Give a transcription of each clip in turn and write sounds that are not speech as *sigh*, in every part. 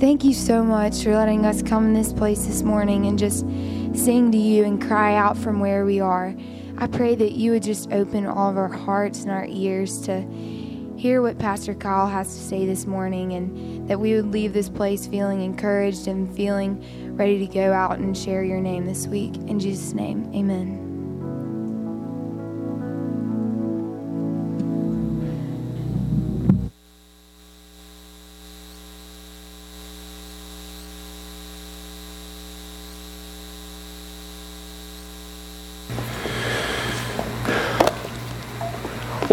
thank you so much for letting us come in this place this morning and just sing to you and cry out from where we are. I pray that you would just open all of our hearts and our ears to hear what Pastor Kyle has to say this morning and that we would leave this place feeling encouraged and feeling ready to go out and share your name this week. In Jesus' name, amen.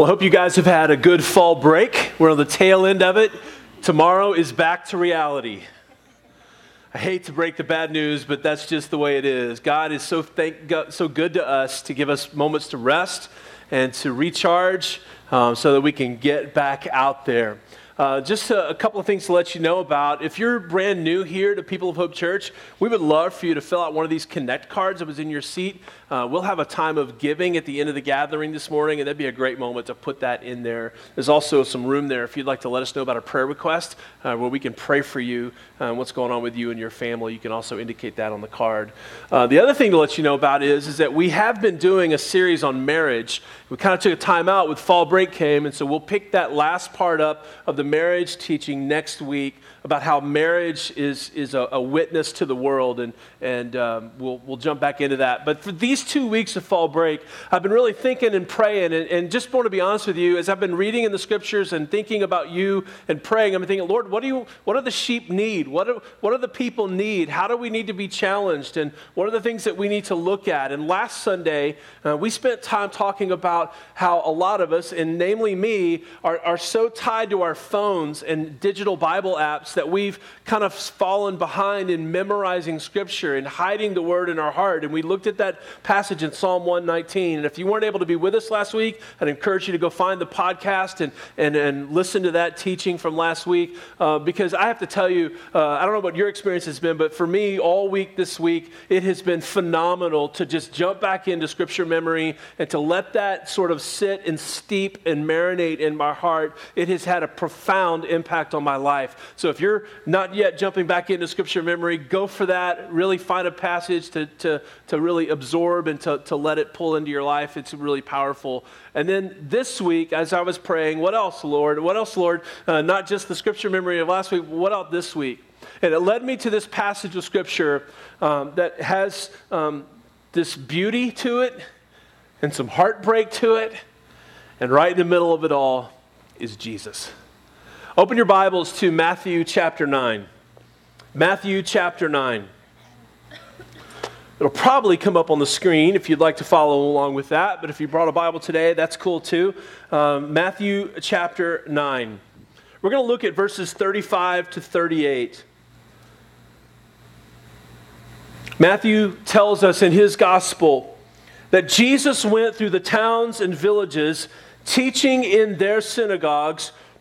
Hope you guys have had a good fall break. We're on the tail end of it. Tomorrow is back to reality. I hate to break the bad news, but that's just the way it is. God is so, thank, so good to us to give us moments to rest and to recharge um, so that we can get back out there. Uh, just a, a, couple of things to let you know about. If you're brand new here to People of Hope Church, we would love for you to fill out one of these Connect cards that was in your seat. Uh, we'll have a time of giving at the end of the gathering this morning, and that'd be a great moment to put that in there. There's also some room there if you'd like to let us know about a prayer request uh, where we can pray for you, uh, what's going on with you and your family. You can also indicate that on the card. The other thing to let you know about is, is that we have been doing a series on marriage. We kind of took a time out with fall break came, and so we'll pick that last part up of the marriage teaching next week about how marriage is, is a, a witness to the world, and, and um, we'll, we'll jump back into that. But for these two weeks of fall break, I've been really thinking and praying, and, and just want to be honest with you, as I've been reading in the scriptures and thinking about you and praying, I'm thinking, Lord, what do you, what do the sheep need? What do, what do the people need? How do we need to be challenged? And what are the things that we need to look at? And last Sunday, uh, we spent time talking about how a lot of us, and namely me, are, are so tied to our phones and digital Bible apps that we've kind of fallen behind in memorizing Scripture and hiding the Word in our heart. And we looked at that passage in Psalm 119. And if you weren't able to be with us last week, I'd encourage you to go find the podcast and, and, and listen to that teaching from last week. Uh, because I have to tell you, uh, I don't know what your experience has been, but for me, all week this week, it has been phenomenal to just jump back into Scripture memory and to let that sort of sit and steep and marinate in my heart. It has had a profound impact on my life. So if you're you're not yet jumping back into scripture memory, go for that. Really find a passage to, to, to really absorb and to, to let it pull into your life. It's really powerful. And then this week, as I was praying, what else, Lord? What else, Lord? Uh, not just the scripture memory of last week, what else this week? And it led me to this passage of scripture um, that has um, this beauty to it and some heartbreak to it. And right in the middle of it all is Jesus. Open your Bibles to Matthew chapter 9. Matthew chapter 9. It'll probably come up on the screen if you'd like to follow along with that, but if you brought a Bible today, that's cool too. Um, Matthew chapter 9. We're going to look at verses 35 to 38. Matthew tells us in his gospel that Jesus went through the towns and villages, teaching in their synagogues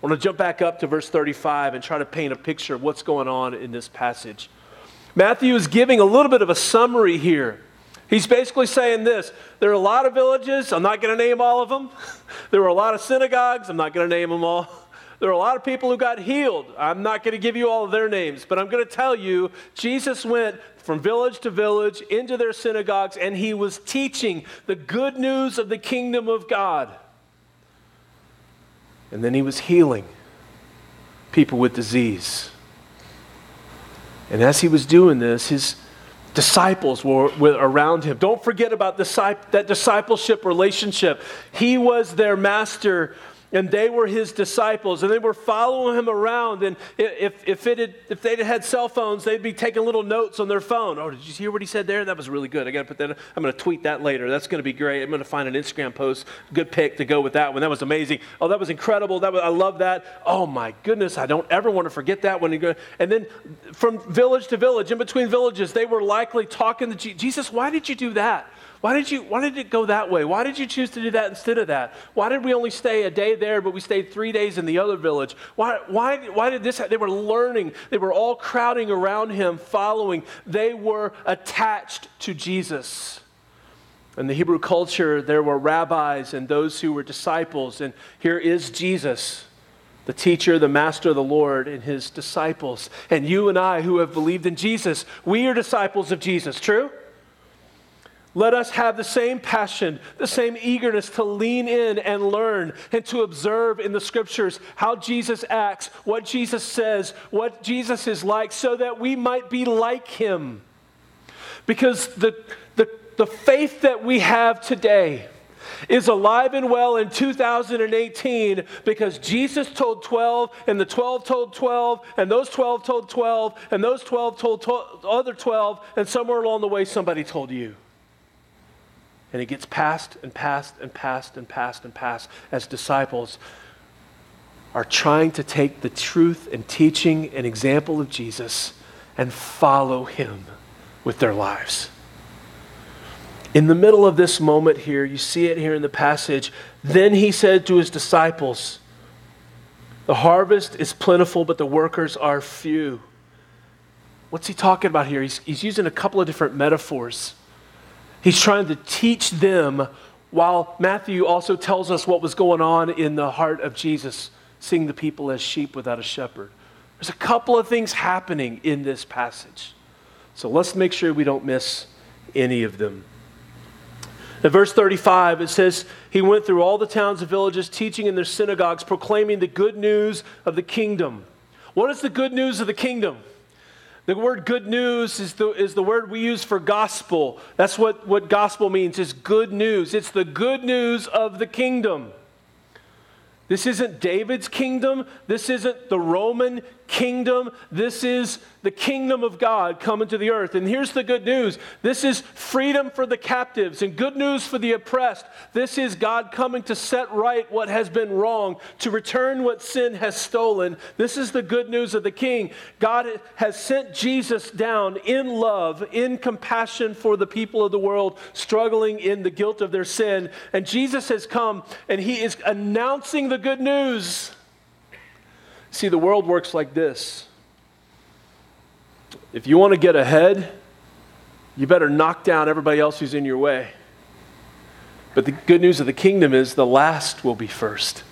I want to jump back up to verse 35 and try to paint a picture of what's going on in this passage. Matthew is giving a little bit of a summary here. He's basically saying this there are a lot of villages, I'm not going to name all of them. *laughs* There were a lot of synagogues, I'm not going to name them all. *laughs* There are a lot of people who got healed. I'm not going to give you all of their names, but I'm going to tell you Jesus went from village to village into their synagogues and he was teaching the good news of the kingdom of God. And then he was healing people with disease. And as he was doing this, his disciples were, were around him. Don't forget about that discipleship relationship. He was their master and they were his disciples, and they were following him around. And if, if, it had, if they'd had cell phones, they'd be taking little notes on their phone. Oh, did you hear what he said there? That was really good. I got to put that. I'm to tweet that later. That's to be great. I'm to find an Instagram post, good pic to go with that one. That was amazing. Oh, that was incredible. That was, I love that. Oh my goodness, I don't ever want to forget that one. And then from village to village, in between villages, they were likely talking to Jesus. Why did you do that? Why did, you, why did it go that way? Why did you choose to do that instead of that? Why did we only stay a day there, but we stayed three days in the other village? Why, why, why did this? They were learning. They were all crowding around him, following. They were attached to Jesus. In the Hebrew culture, there were rabbis and those who were disciples. And here is Jesus, the teacher, the master, the Lord, and his disciples. And you and I who have believed in Jesus, we are disciples of Jesus. True? Let us have the same passion, the same eagerness to lean in and learn and to observe in the scriptures how Jesus acts, what Jesus says, what Jesus is like, so that we might be like him. Because the, the, the faith that we have today is alive and well in 2018 because Jesus told 12, and the 12 told 12, and those 12 told 12, and those 12 told 12, other 12, and somewhere along the way somebody told you. And it gets passed and passed and passed and passed and passed as disciples are trying to take the truth and teaching and example of Jesus and follow him with their lives. In the middle of this moment here, you see it here in the passage. Then he said to his disciples, The harvest is plentiful, but the workers are few. What's he talking about here? He's, he's using a couple of different metaphors. He's trying to teach them while Matthew also tells us what was going on in the heart of Jesus, seeing the people as sheep without a shepherd. There's a couple of things happening in this passage. So let's make sure we don't miss any of them. In verse 35, it says, He went through all the towns and villages, teaching in their synagogues, proclaiming the good news of the kingdom. What is the good news of the kingdom? The word good news is the, is the word we use for gospel. That's what, what gospel means, is good news. It's the good news of the kingdom. This isn't David's kingdom. This isn't the Roman kingdom. This is the kingdom of God coming to the earth. And here's the good news this is freedom for the captives and good news for the oppressed. This is God coming to set right what has been wrong, to return what sin has stolen. This is the good news of the king. God has sent Jesus down in love, in compassion for the people of the world struggling in the guilt of their sin. And Jesus has come and he is announcing the good news. See, the world works like this. If you want to get ahead, you better knock down everybody else who's in your way. But the good news of the kingdom is the last will be first.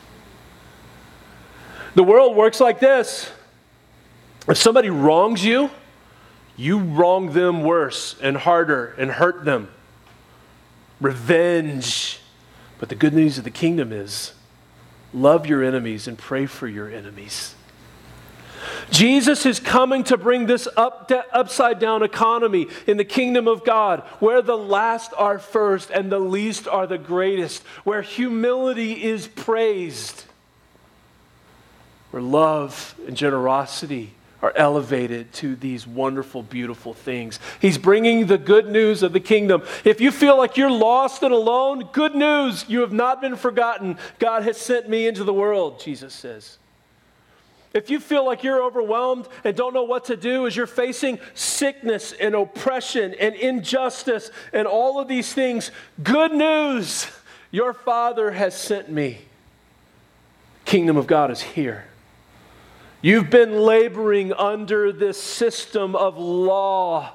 The world works like this. If somebody wrongs you, you wrong them worse and harder and hurt them. Revenge. But the good news of the kingdom is Love your enemies and pray for your enemies. Jesus is coming to bring this up, upside down economy in the kingdom of God, where the last are first and the least are the greatest, where humility is praised, where love and generosity are elevated to these wonderful, beautiful things. He's bringing the good news of the kingdom. If you feel like you're lost and alone, good news. You have not been forgotten. God has sent me into the world, Jesus says. If you feel like you're overwhelmed and don't know what to do as you're facing sickness and oppression and injustice and all of these things, good news. Your Father has sent me. Kingdom of God is here. You've been laboring under this system of law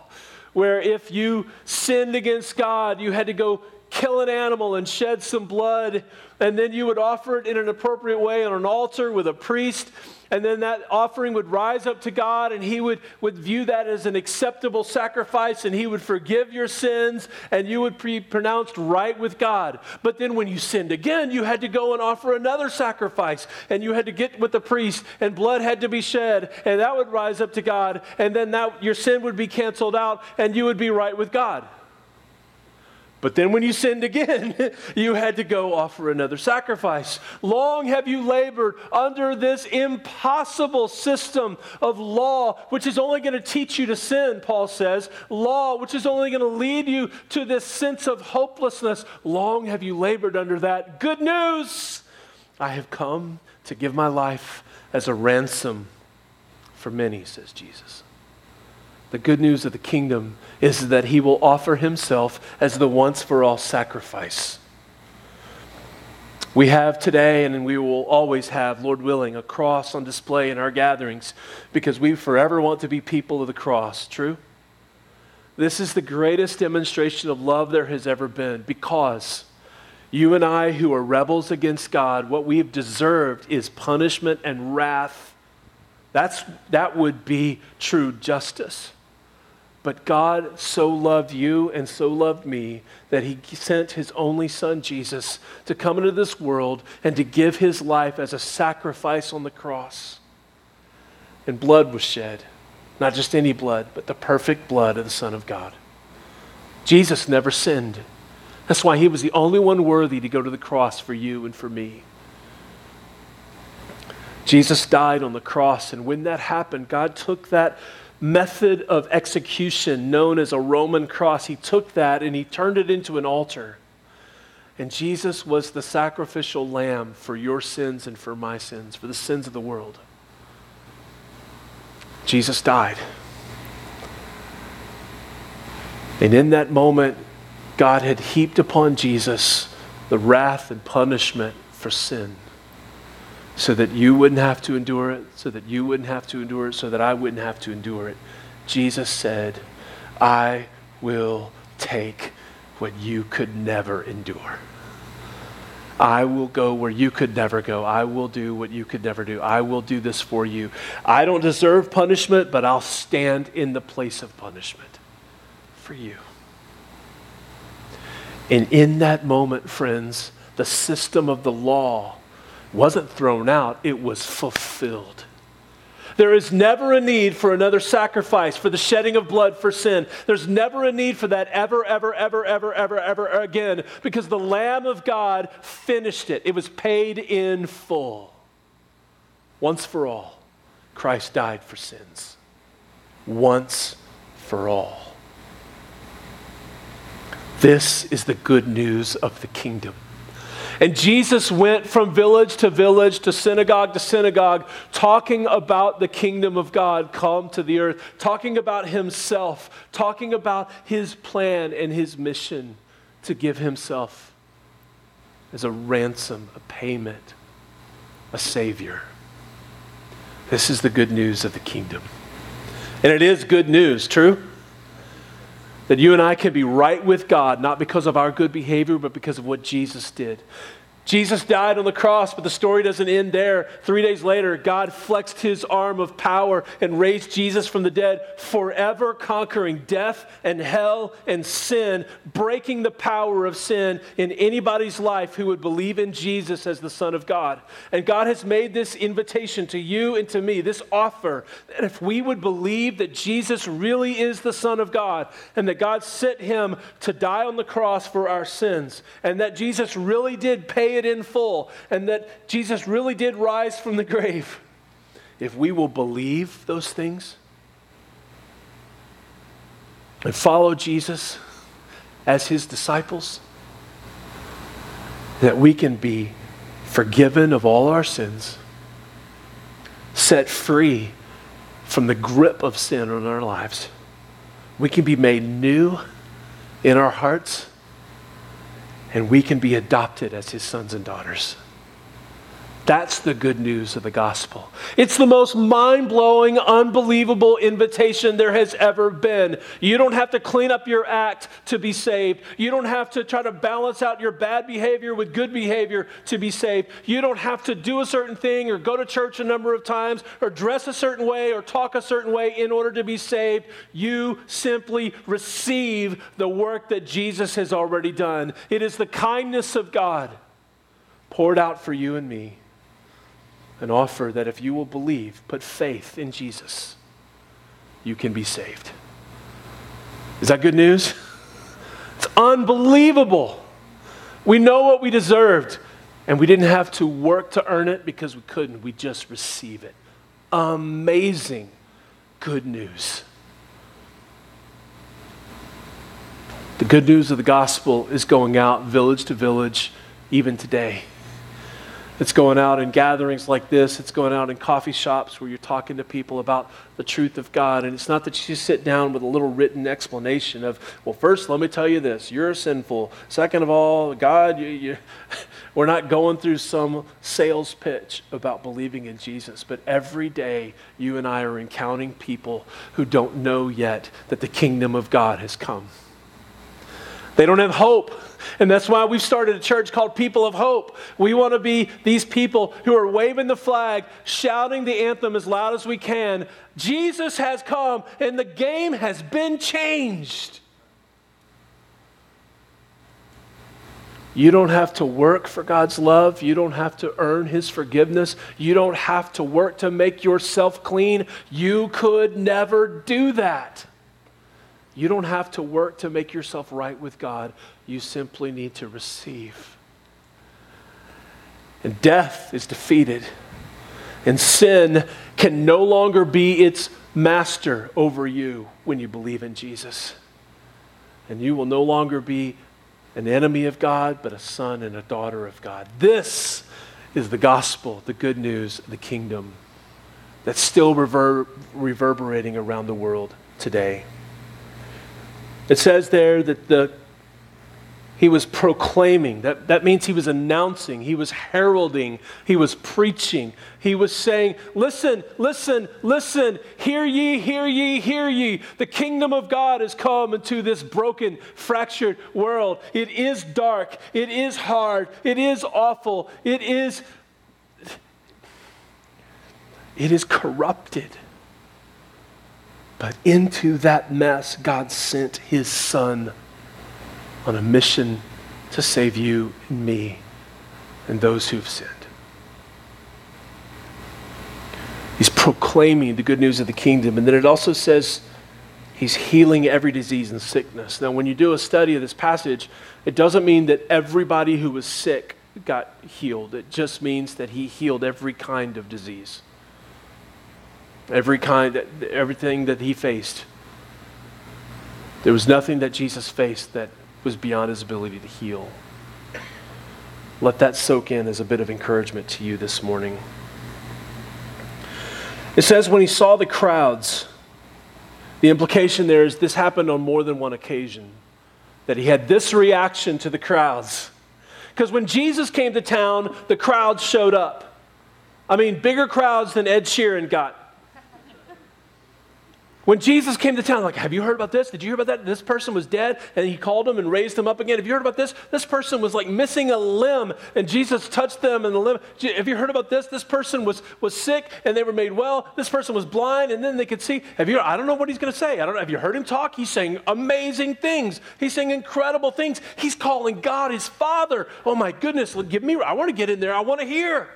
where if you sinned against God, you had to go kill an animal and shed some blood, and then you would offer it in an appropriate way on an altar with a priest and then that offering would rise up to God, and He would, would view that as an acceptable sacrifice, and He would forgive your sins, and you would be pronounced right with God. But then when you sinned again, you had to go and offer another sacrifice, and you had to get with the priest, and blood had to be shed, and that would rise up to God, and then that, your sin would be canceled out, and you would be right with God. But then when you sinned again, *laughs* you had to go offer another sacrifice. Long have you labored under this impossible system of law, which is only going to teach you to sin, Paul says. Law, which is only going to lead you to this sense of hopelessness. Long have you labored under that. Good news! I have come to give my life as a ransom for many, says Jesus. The good news of the kingdom is that he will offer himself as the once for all sacrifice. We have today, and we will always have, Lord willing, a cross on display in our gatherings because we forever want to be people of the cross. True? This is the greatest demonstration of love there has ever been because you and I, who are rebels against God, what we've deserved is punishment and wrath that's, that would be true justice. But God so loved you and so loved me that he sent his only son, Jesus, to come into this world and to give his life as a sacrifice on the cross. And blood was shed. Not just any blood, but the perfect blood of the Son of God. Jesus never sinned. That's why he was the only one worthy to go to the cross for you and for me. Jesus died on the cross, and when that happened, God took that method of execution known as a Roman cross, He took that and He turned it into an altar. And Jesus was the sacrificial lamb for your sins and for my sins, for the sins of the world. Jesus died. And in that moment, God had heaped upon Jesus the wrath and punishment for sin so that you wouldn't have to endure it, so that you wouldn't have to endure it, so that I wouldn't have to endure it. Jesus said, I will take what you could never endure. I will go where you could never go. I will do what you could never do. I will do this for you. I don't deserve punishment, but I'll stand in the place of punishment for you. And in that moment, friends, the system of the law wasn't thrown out, it was fulfilled. There is never a need for another sacrifice, for the shedding of blood for sin. There's never a need for that ever, ever, ever, ever, ever, ever again because the Lamb of God finished it. It was paid in full. Once for all, Christ died for sins. Once for all. This is the good news of the kingdom. And Jesus went from village to village, to synagogue to synagogue, talking about the kingdom of God come to the earth, talking about himself, talking about his plan and his mission to give himself as a ransom, a payment, a savior. This is the good news of the kingdom. And it is good news, true? That you and I can be right with God, not because of our good behavior, but because of what Jesus did. Jesus died on the cross, but the story doesn't end there. Three days later, God flexed his arm of power and raised Jesus from the dead, forever conquering death and hell and sin, breaking the power of sin in anybody's life who would believe in Jesus as the Son of God. And God has made this invitation to you and to me, this offer, that if we would believe that Jesus really is the Son of God and that God sent him to die on the cross for our sins, and that Jesus really did pay pay it in full and that Jesus really did rise from the grave, if we will believe those things and follow Jesus as his disciples, that we can be forgiven of all our sins, set free from the grip of sin in our lives. We can be made new in our hearts and we can be adopted as his sons and daughters. That's the good news of the gospel. It's the most mind blowing, unbelievable invitation there has ever been. You don't have to clean up your act to be saved. You don't have to try to balance out your bad behavior with good behavior to be saved. You don't have to do a certain thing or go to church a number of times or dress a certain way or talk a certain way in order to be saved. You simply receive the work that Jesus has already done. It is the kindness of God poured out for you and me an offer that if you will believe, put faith in Jesus, you can be saved. Is that good news? *laughs* It's unbelievable. We know what we deserved, and we didn't have to work to earn it because we couldn't. We just receive it. Amazing good news. The good news of the gospel is going out village to village, even today. It's going out in gatherings like this. It's going out in coffee shops where you're talking to people about the truth of God. And it's not that you sit down with a little written explanation of, well, first, let me tell you this you're sinful. Second of all, God, you, you. *laughs* we're not going through some sales pitch about believing in Jesus. But every day, you and I are encountering people who don't know yet that the kingdom of God has come. They don't have hope. And that's why we've started a church called People of Hope. We want to be these people who are waving the flag, shouting the anthem as loud as we can. Jesus has come and the game has been changed. You don't have to work for God's love. You don't have to earn His forgiveness. You don't have to work to make yourself clean. You could never do that. You don't have to work to make yourself right with God. You simply need to receive. And death is defeated. And sin can no longer be its master over you when you believe in Jesus. And you will no longer be an enemy of God, but a son and a daughter of God. This is the gospel, the good news the kingdom that's still rever- reverberating around the world today. It says there that the, he was proclaiming. That, that means he was announcing, he was heralding, he was preaching. He was saying, Listen, listen, listen, hear ye, hear ye, hear ye. The kingdom of God has come into this broken, fractured world. It is dark, it is hard, it is awful, it is. It is corrupted. But into that mess, God sent his son on a mission to save you and me and those who've sinned. He's proclaiming the good news of the kingdom. And then it also says he's healing every disease and sickness. Now, when you do a study of this passage, it doesn't mean that everybody who was sick got healed, it just means that he healed every kind of disease every kind, everything that he faced. There was nothing that Jesus faced that was beyond his ability to heal. Let that soak in as a bit of encouragement to you this morning. It says, when he saw the crowds, the implication there is this happened on more than one occasion, that he had this reaction to the crowds. Because when Jesus came to town, the crowds showed up. I mean, bigger crowds than Ed Sheeran got when Jesus came to town, like, have you heard about this? Did you hear about that? This person was dead and he called him and raised him up again. Have you heard about this? This person was like missing a limb and Jesus touched them and the limb. Have you heard about this? This person was, was sick and they were made well. This person was blind and then they could see. Have you, I don't know what he's going to say. I don't know. Have you heard him talk? He's saying amazing things. He's saying incredible things. He's calling God his father. Oh my goodness. Give me, I want to get in there. I want to hear.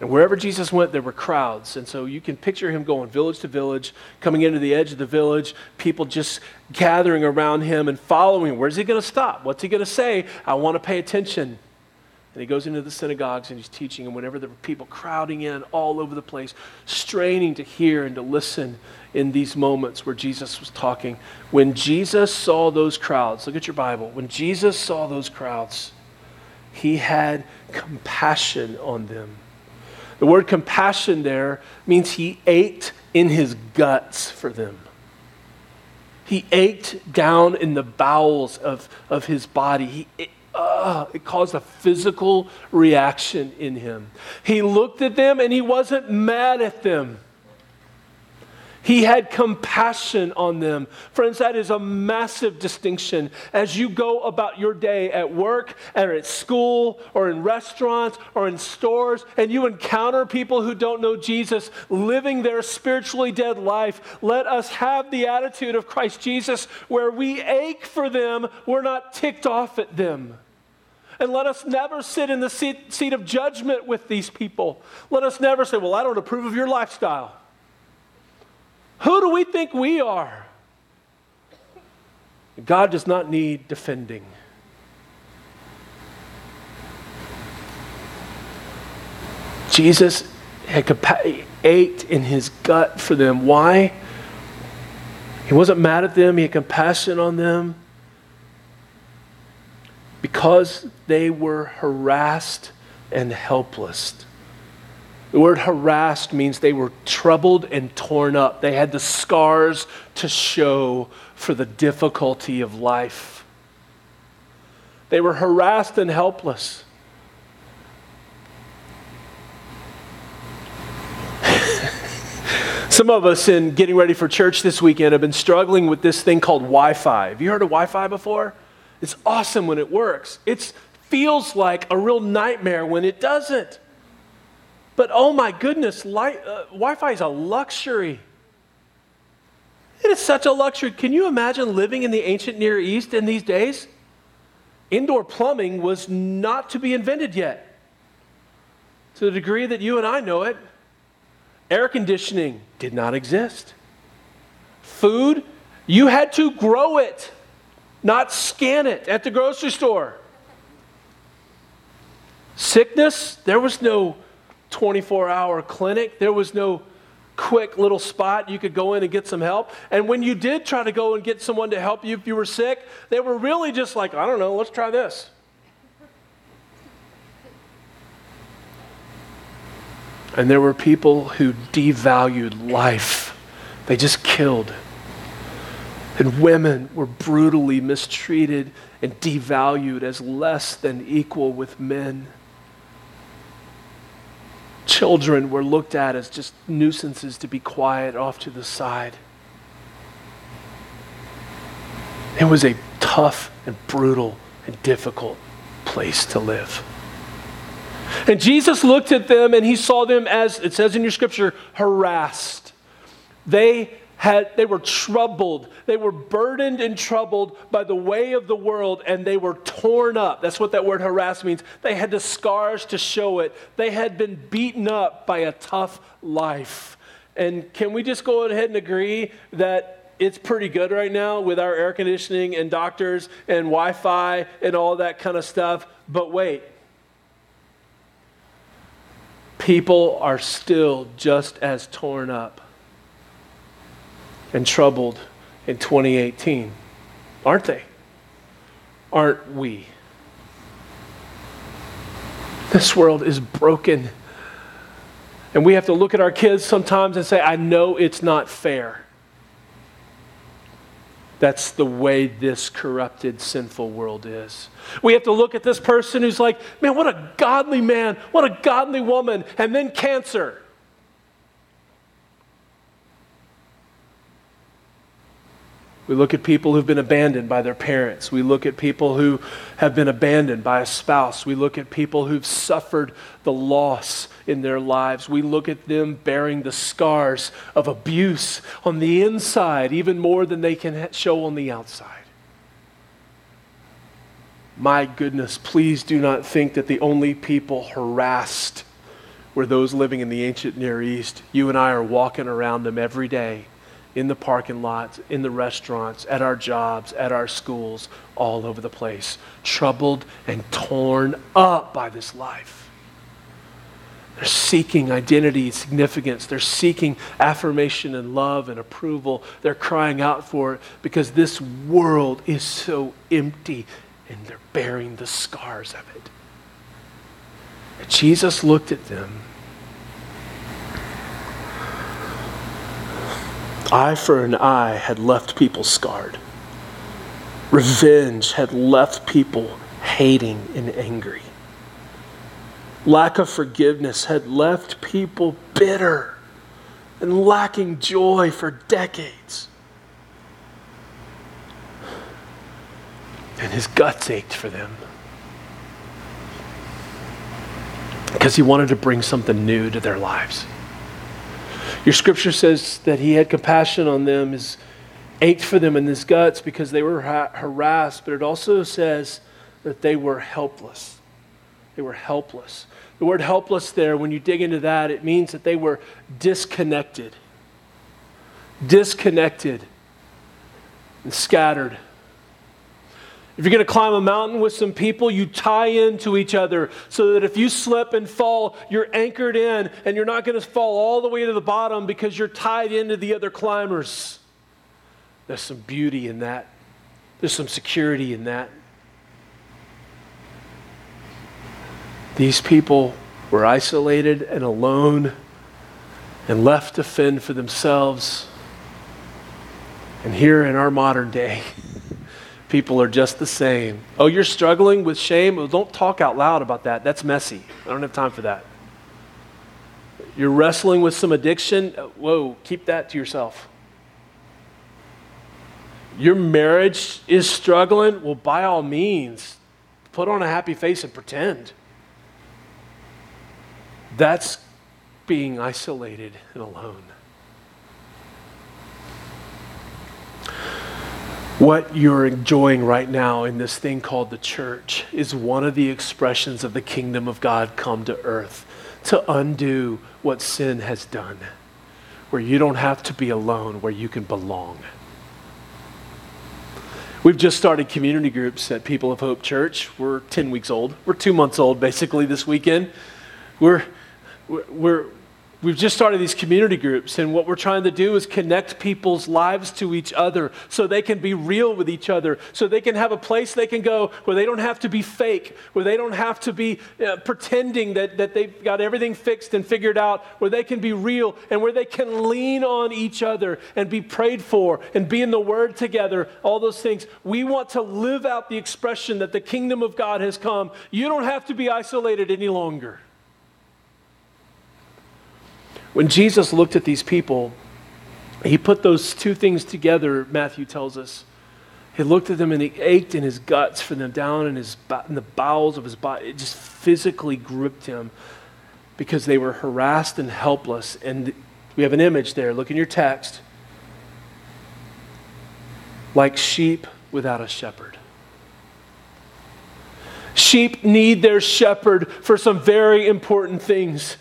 And wherever Jesus went, there were crowds. And so you can picture him going village to village, coming into the edge of the village, people just gathering around him and following. Where's he going to stop? What's he going to say? I want to pay attention. And he goes into the synagogues and he's teaching. And whenever there were people crowding in all over the place, straining to hear and to listen in these moments where Jesus was talking, when Jesus saw those crowds, look at your Bible, when Jesus saw those crowds, he had compassion on them the word compassion there means he ached in his guts for them. He ached down in the bowels of, of his body. He, it, uh, it caused a physical reaction in him. He looked at them and he wasn't mad at them. He had compassion on them. Friends, that is a massive distinction as you go about your day at work or at school or in restaurants or in stores and you encounter people who don't know Jesus living their spiritually dead life. Let us have the attitude of Christ Jesus where we ache for them, we're not ticked off at them. And let us never sit in the seat, seat of judgment with these people. Let us never say, Well, I don't approve of your lifestyle. Who do we think we are? God does not need defending. Jesus had compa- ate in his gut for them. Why? He wasn't mad at them, he had compassion on them because they were harassed and helpless. The word harassed means they were troubled and torn up. They had the scars to show for the difficulty of life. They were harassed and helpless. *laughs* Some of us, in getting ready for church this weekend, have been struggling with this thing called Wi Fi. Have you heard of Wi Fi before? It's awesome when it works. It feels like a real nightmare when it doesn't. But oh my goodness, uh, Wi Fi is a luxury. It is such a luxury. Can you imagine living in the ancient Near East in these days? Indoor plumbing was not to be invented yet. To the degree that you and I know it, air conditioning did not exist. Food, you had to grow it, not scan it at the grocery store. Sickness, there was no 24 hour clinic. There was no quick little spot you could go in and get some help. And when you did try to go and get someone to help you if you were sick, they were really just like, I don't know, let's try this. And there were people who devalued life, they just killed. And women were brutally mistreated and devalued as less than equal with men. Children were looked at as just nuisances to be quiet off to the side. It was a tough and brutal and difficult place to live. And Jesus looked at them and he saw them as, it says in your scripture, harassed. They had, they were troubled. They were burdened and troubled by the way of the world, and they were torn up. That's what that word harass means. They had the scars to show it. They had been beaten up by a tough life. And can we just go ahead and agree that it's pretty good right now with our air conditioning and doctors and Wi Fi and all that kind of stuff? But wait. People are still just as torn up and troubled in 2018. Aren't they? Aren't we? This world is broken. And we have to look at our kids sometimes and say, I know it's not fair. That's the way this corrupted, sinful world is. We have to look at this person who's like, man, what a godly man, what a godly woman, and then cancer. We look at people who've been abandoned by their parents. We look at people who have been abandoned by a spouse. We look at people who've suffered the loss in their lives. We look at them bearing the scars of abuse on the inside, even more than they can show on the outside. My goodness, please do not think that the only people harassed were those living in the ancient Near East. You and I are walking around them every day in the parking lots, in the restaurants, at our jobs, at our schools, all over the place, troubled and torn up by this life. They're seeking identity, significance. They're seeking affirmation and love and approval. They're crying out for it because this world is so empty and they're bearing the scars of it. And Jesus looked at them Eye for an eye had left people scarred. Revenge had left people hating and angry. Lack of forgiveness had left people bitter and lacking joy for decades. And his guts ached for them. Because he wanted to bring something new to their lives. Your scripture says that he had compassion on them, his ached for them in his guts because they were ha- harassed, but it also says that they were helpless. They were helpless. The word helpless there, when you dig into that, it means that they were disconnected. Disconnected and scattered. If you're going to climb a mountain with some people, you tie into each other so that if you slip and fall, you're anchored in and you're not going to fall all the way to the bottom because you're tied into the other climbers. There's some beauty in that, there's some security in that. These people were isolated and alone and left to fend for themselves. And here in our modern day, people are just the same. Oh, you're struggling with shame? Well, don't talk out loud about that. That's messy. I don't have time for that. You're wrestling with some addiction? Uh, whoa, keep that to yourself. Your marriage is struggling? Well, by all means, put on a happy face and pretend. That's being isolated and alone. What you're enjoying right now in this thing called the church is one of the expressions of the kingdom of God come to earth to undo what sin has done, where you don't have to be alone, where you can belong. We've just started community groups at People of Hope Church. We're 10 weeks old. We're two months old basically this weekend. We're, we're, We've just started these community groups, and what we're trying to do is connect people's lives to each other so they can be real with each other, so they can have a place they can go where they don't have to be fake, where they don't have to be uh, pretending that, that they've got everything fixed and figured out, where they can be real, and where they can lean on each other and be prayed for and be in the Word together, all those things. We want to live out the expression that the kingdom of God has come. You don't have to be isolated any longer. When Jesus looked at these people, he put those two things together, Matthew tells us. He looked at them and he ached in his guts for them, down in, his, in the bowels of his body. It just physically gripped him because they were harassed and helpless. And we have an image there. Look in your text. Like sheep without a shepherd. Sheep need their shepherd for some very important things.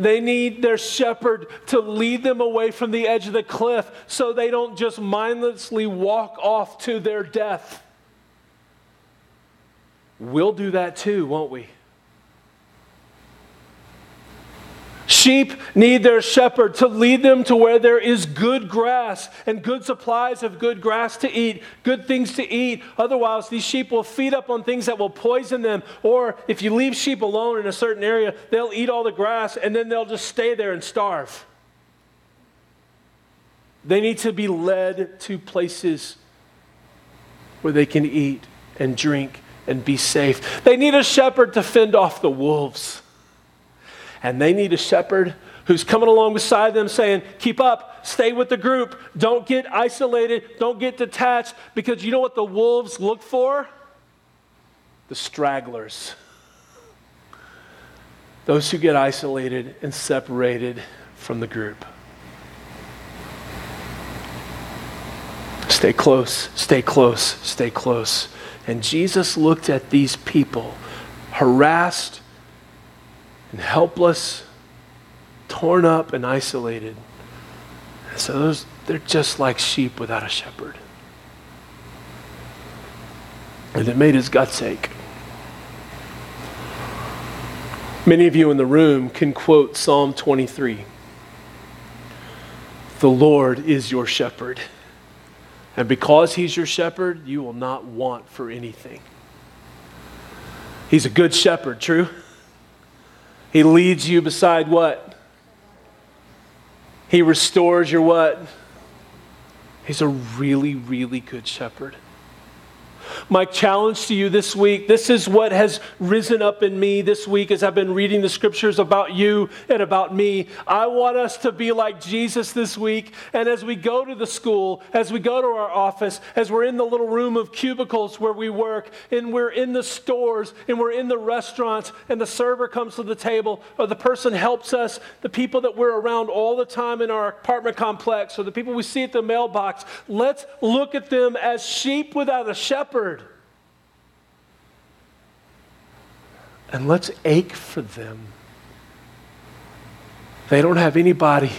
They need their shepherd to lead them away from the edge of the cliff so they don't just mindlessly walk off to their death. We'll do that too, won't we? Sheep need their shepherd to lead them to where there is good grass and good supplies of good grass to eat, good things to eat. Otherwise, these sheep will feed up on things that will poison them. Or if you leave sheep alone in a certain area, they'll eat all the grass and then they'll just stay there and starve. They need to be led to places where they can eat and drink and be safe. They need a shepherd to fend off the wolves and they need a shepherd who's coming along beside them saying, Keep up, stay with the group, don't get isolated, don't get detached, because you know what the wolves look for? The stragglers. Those who get isolated and separated from the group. Stay close, stay close, stay close. And Jesus looked at these people, harassed, and helpless, torn up and isolated. so those, they're just like sheep without a shepherd. And it made his guts ache. Many of you in the room can quote Psalm 23 The Lord is your shepherd. And because he's your shepherd, you will not want for anything. He's a good shepherd, true? He leads you beside what? He restores your what? He's a really, really good shepherd. My challenge to you this week this is what has risen up in me this week as I've been reading the scriptures about you and about me. I want us to be like Jesus this week. And as we go to the school, as we go to our office, as we're in the little room of cubicles where we work, and we're in the stores, and we're in the restaurants, and the server comes to the table, or the person helps us, the people that we're around all the time in our apartment complex, or the people we see at the mailbox, let's look at them as sheep without a shepherd shepherd. And let's ache for them. They don't have anybody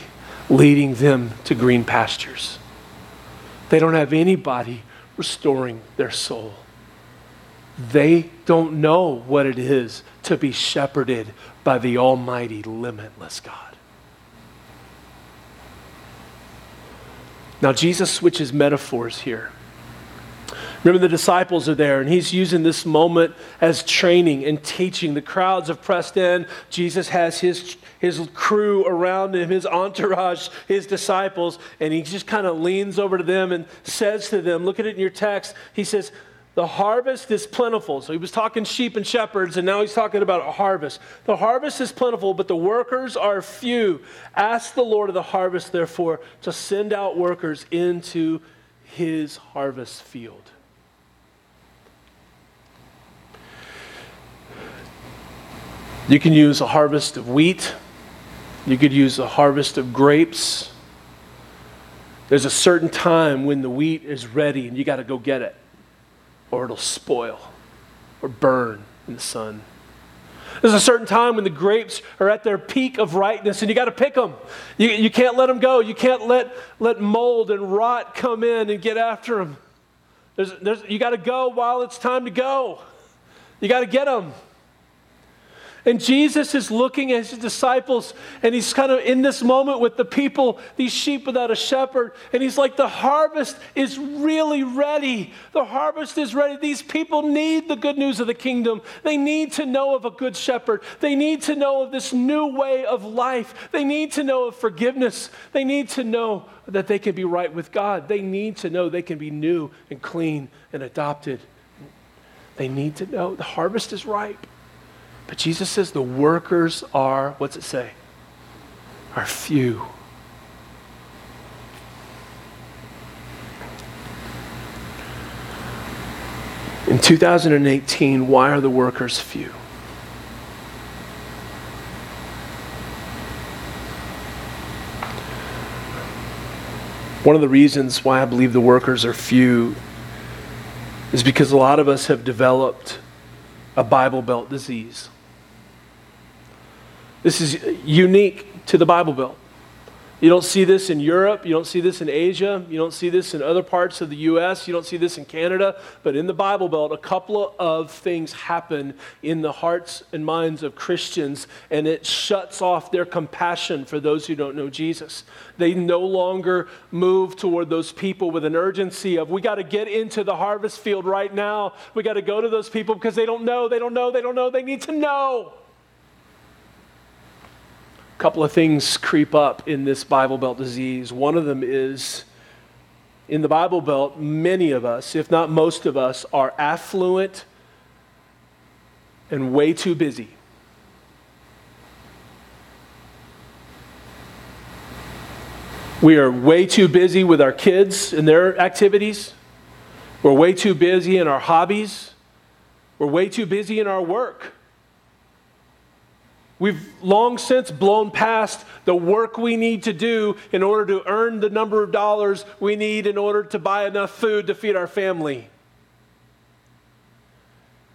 leading them to green pastures. They don't have anybody restoring their soul. They don't know what it is to be shepherded by the Almighty, limitless God. Now, Jesus switches metaphors here. Remember, the disciples are there, and he's using this moment as training and teaching. The crowds have pressed in. Jesus has his, his crew around him, his entourage, his disciples, and he just kind of leans over to them and says to them, Look at it in your text. He says, the harvest is plentiful. So he was talking sheep and shepherds, and now he's talking about a harvest. The harvest is plentiful, but the workers are few. Ask the Lord of the harvest, therefore, to send out workers into his harvest field. You can use a harvest of wheat, you could use a harvest of grapes. There's a certain time when the wheat is ready and you got to go get it or it'll spoil or burn in the sun. There's a certain time when the grapes are at their peak of ripeness and you got to pick them. You, you can't let them go. You can't let, let mold and rot come in and get after them. There's, there's, you got to go while it's time to go. You got to get them. And Jesus is looking at his disciples, and he's kind of in this moment with the people, these sheep without a shepherd. And he's like, The harvest is really ready. The harvest is ready. These people need the good news of the kingdom. They need to know of a good shepherd. They need to know of this new way of life. They need to know of forgiveness. They need to know that they can be right with God. They need to know they can be new and clean and adopted. They need to know the harvest is ripe. But Jesus says the workers are, what's it say? Are few. In 2018, why are the workers few? One of the reasons why I believe the workers are few is because a lot of us have developed a Bible Belt disease. This is unique to the Bible Belt. You don't see this in Europe. You don't see this in Asia. You don't see this in other parts of the U.S. You don't see this in Canada. But in the Bible Belt, a couple of things happen in the hearts and minds of Christians, and it shuts off their compassion for those who don't know Jesus. They no longer move toward those people with an urgency of, we got to get into the harvest field right now. We got to go to those people because they don't know, they don't know, they don't know, they need to know couple of things creep up in this Bible Belt disease. One of them is in the Bible Belt, many of us, if not most of us, are affluent and way too busy. We are way too busy with our kids and their activities. We're way too busy in our hobbies. We're way too busy in our work. We've long since blown past the work we need to do in order to earn the number of dollars we need in order to buy enough food to feed our family.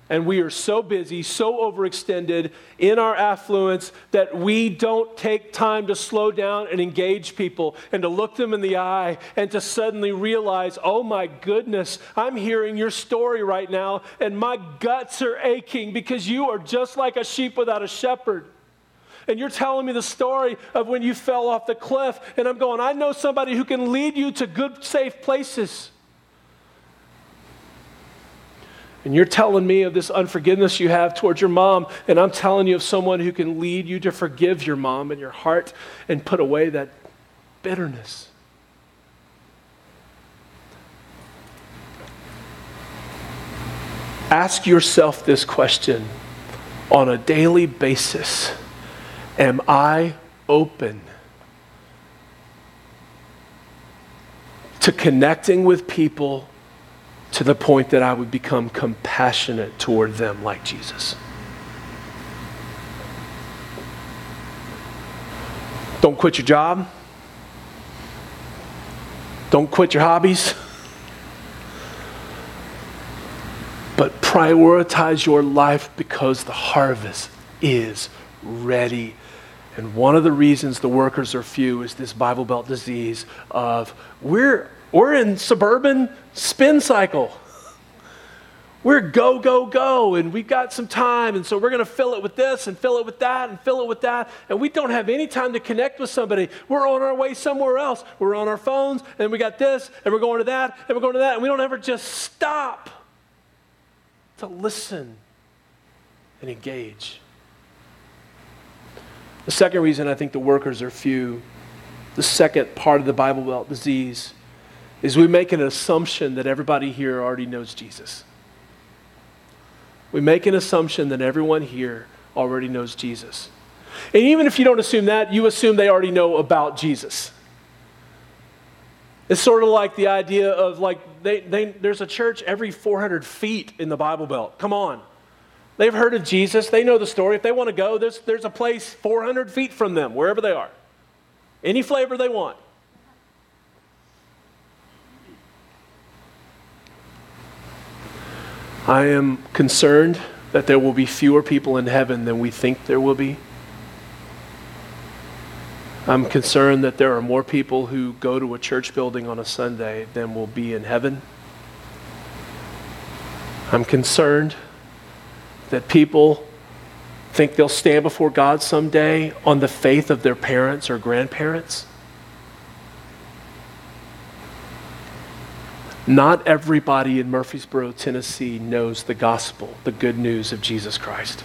And we are so busy, so overextended in our affluence that we don't take time to slow down and engage people and to look them in the eye and to suddenly realize, oh my goodness, I'm hearing your story right now and my guts are aching because you are just like a sheep without a shepherd and you're telling me the story of when you fell off the cliff, and I'm going, I know somebody who can lead you to good, safe places. And you're telling me of this unforgiveness you have towards your mom, and I'm telling you of someone who can lead you to forgive your mom in your heart and put away that bitterness. Ask yourself this question on a daily basis Am I open to connecting with people to the point that I would become compassionate toward them like Jesus? Don't quit your job. Don't quit your hobbies. But prioritize your life because the harvest is ready and one of the reasons the workers are few is this Bible Belt disease of we're We're in suburban spin cycle. We're go, go, go, and we've got some time, and so we're going to fill it with this and fill it with that and fill it with that, and we don't have any time to connect with somebody. We're on our way somewhere else. We're on our phones, and we got this, and we're going to that, and we're going to that, and we don't ever just stop to listen and engage. The second reason I think the workers are few, the second part of the Bible Belt disease, is we make an assumption that everybody here already knows Jesus. We make an assumption that everyone here already knows Jesus. And even if you don't assume that, you assume they already know about Jesus. It's sort of like the idea of like they, they, there's a church every 400 feet in the Bible Belt. Come on. They've heard of Jesus. They know the story. If they want to go, there's, there's a place 400 feet from them, wherever they are. Any flavor they want. I am concerned that there will be fewer people in heaven than we think there will be. I'm concerned that there are more people who go to a church building on a Sunday than will be in heaven. I'm concerned that people think they'll stand before God someday on the faith of their parents or grandparents. Not everybody in Murfreesboro, Tennessee knows the gospel, the good news of Jesus Christ.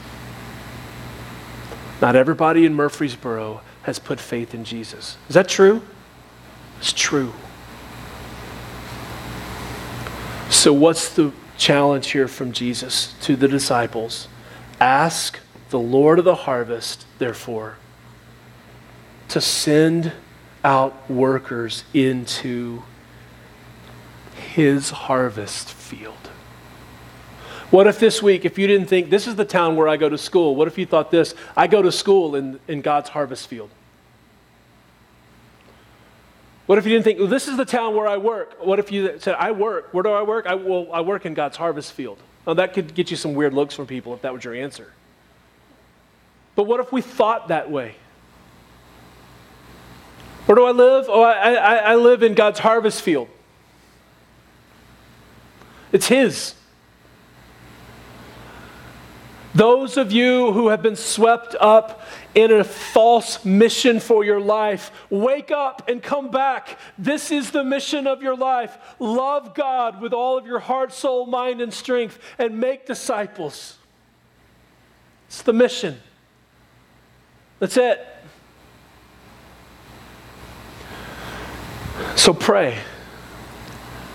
Not everybody in Murfreesboro has put faith in Jesus. Is that true? It's true. So, what's the challenge here from Jesus to the disciples? Ask the Lord of the harvest, therefore, to send out workers into his harvest field. What if this week, if you didn't think this is the town where I go to school, what if you thought this? I go to school in, in God's harvest field. What if you didn't think, well, this is the town where I work? What if you said, I work? Where do I work? I, well, I work in God's harvest field. Now, that could get you some weird looks from people if that was your answer. But what if we thought that way? Where do I live? Oh, I, I, I live in God's harvest field. It's His. Those of you who have been swept up in a false mission for your life, wake up and come back. This is the mission of your life. Love God with all of your heart, soul, mind, and strength, and make disciples. It's the mission. That's it. So pray.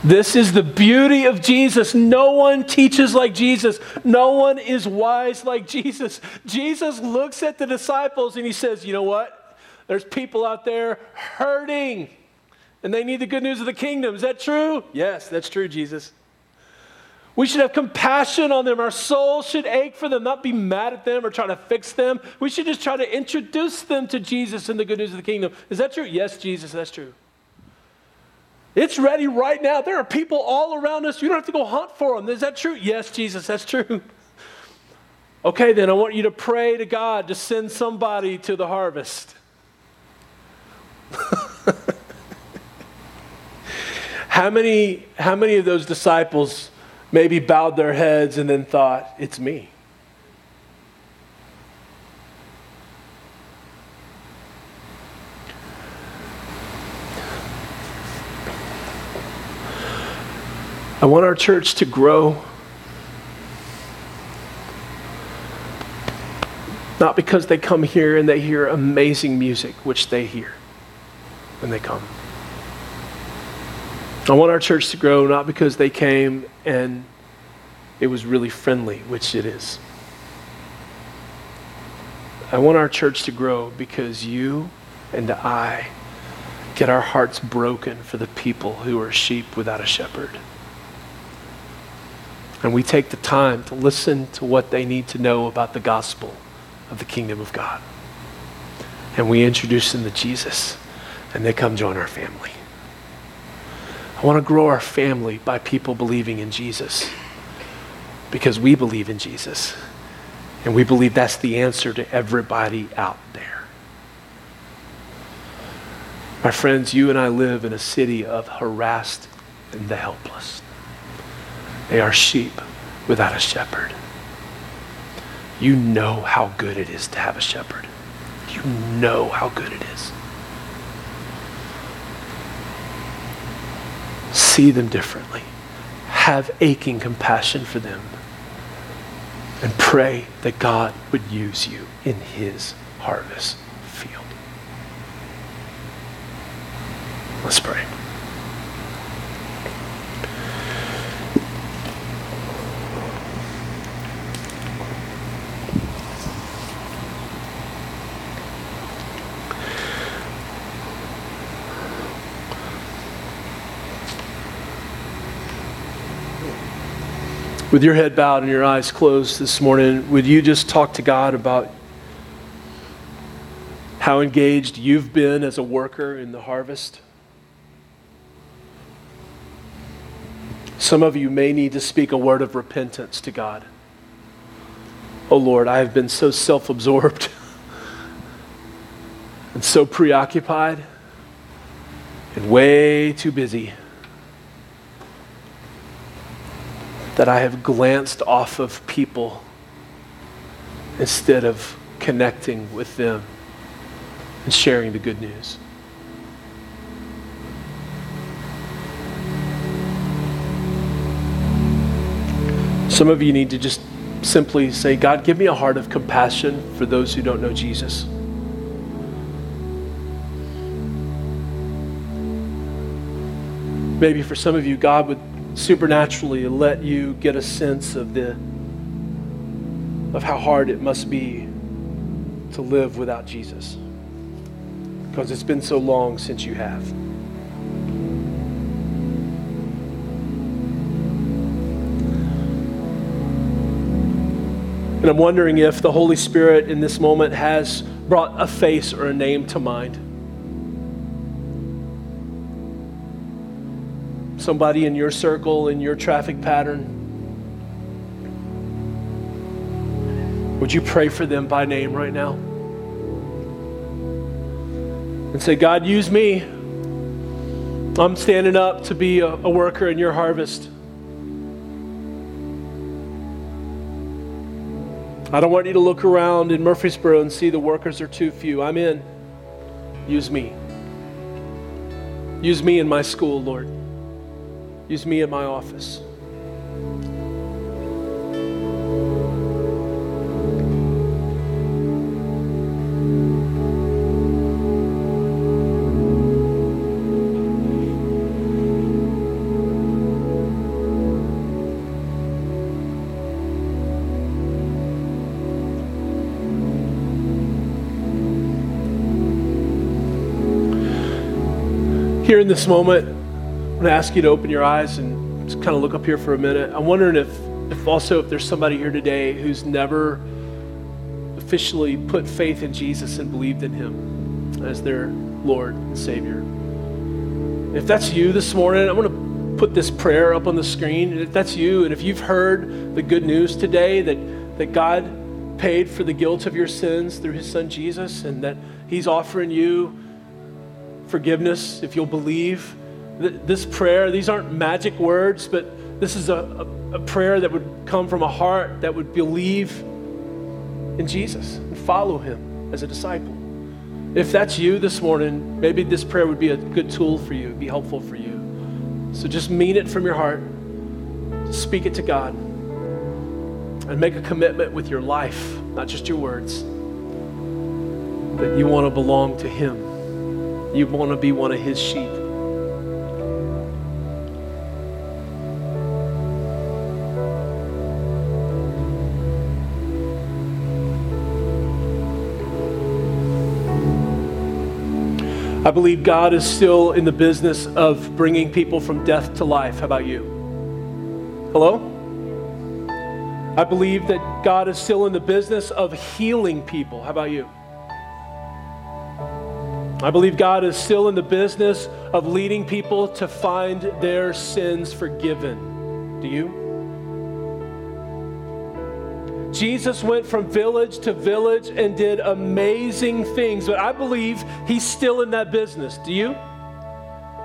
This is the beauty of Jesus. No one teaches like Jesus. No one is wise like Jesus. Jesus looks at the disciples and he says, You know what? There's people out there hurting and they need the good news of the kingdom. Is that true? Yes, that's true, Jesus. We should have compassion on them. Our soul should ache for them, not be mad at them or try to fix them. We should just try to introduce them to Jesus and the good news of the kingdom. Is that true? Yes, Jesus, that's true. It's ready right now. There are people all around us. You don't have to go hunt for them. Is that true? Yes, Jesus, that's true. Okay, then I want you to pray to God to send somebody to the harvest. *laughs* how many how many of those disciples maybe bowed their heads and then thought, "It's me." I want our church to grow. Not because they come here and they hear amazing music, which they hear when they come. I want our church to grow not because they came and it was really friendly, which it is. I want our church to grow because you and I get our hearts broken for the people who are sheep without a shepherd and we take the time to listen to what they need to know about the gospel of the kingdom of God. And we introduce them to Jesus, and they come join our family. I want to grow our family by people believing in Jesus because we believe in Jesus. And we believe that's the answer to everybody out there. My friends, you and I live in a city of harassed and the helpless. They are sheep without a shepherd. You know how good it is to have a shepherd. You know how good it is. See them differently. Have aching compassion for them. And pray that God would use you in his harvest field. Let's pray. With your head bowed and your eyes closed this morning, would you just talk to God about how engaged you've been as a worker in the harvest? Some of you may need to speak a word of repentance to God. Oh Lord, I have been so self absorbed *laughs* and so preoccupied and way too busy. That I have glanced off of people instead of connecting with them and sharing the good news. Some of you need to just simply say, God, give me a heart of compassion for those who don't know Jesus. Maybe for some of you, God would supernaturally let you get a sense of the of how hard it must be to live without Jesus. Because it's been so long since you have. And I'm wondering if the Holy Spirit in this moment has brought a face or a name to mind. Somebody in your circle, in your traffic pattern, would you pray for them by name right now? And say, God, use me. I'm standing up to be a, a worker in your harvest. I don't want you to look around in Murfreesboro and see the workers are too few. I'm in. Use me. Use me in my school, Lord. Use me in my office. here in this moment, I'm going to ask you to open your eyes and just kind of look up here for a minute. I'm wondering if, if also if there's somebody here today who's never officially put faith in Jesus and believed in him as their Lord and Savior. If that's you this morning, I'm going to put this prayer up on the screen. If that's you, and if you've heard the good news today that, that God paid for the guilt of your sins through his son Jesus and that he's offering you forgiveness if you'll believe, this prayer, these aren't magic words, but this is a, a, a, prayer that would come from a heart that would believe in Jesus and follow him as a disciple. If that's you this morning, maybe this prayer would be a good tool for you, be helpful for you. So just mean it from your heart, speak it to God, and make a commitment with your life, not just your words, that you want to belong to Him. You want to be one of His sheep. I believe God is still in the business of bringing people from death to life. How about you? Hello? I believe that God is still in the business of healing people. How about you? I believe God is still in the business of leading people to find their sins forgiven. Do you? Jesus went from village to village and did amazing things. But I believe he's still in that business. Do you?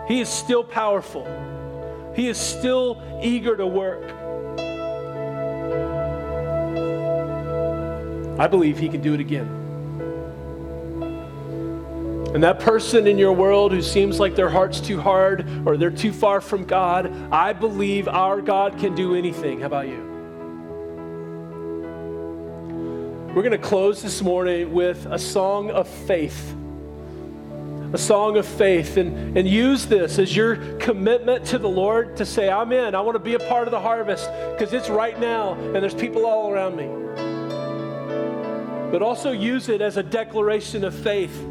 He is still powerful, he is still eager to work. I believe he can do it again. And that person in your world who seems like their heart's too hard or they're too far from God, I believe our God can do anything. How about you? We're going to close this morning with a song of faith. A song of faith, and, and use this as your commitment to the Lord to say, I'm in. I want to be a part of the harvest because it's right now and there's people all around me. But also use it as a declaration of faith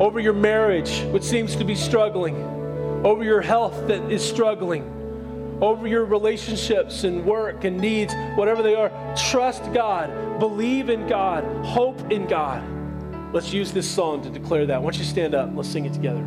over your marriage, which seems to be struggling, over your health that is struggling, over your relationships and work and needs, whatever they are. Trust God, believe in God, hope in God. Let's use this song to declare that. Don't you stand up? Let's sing it together.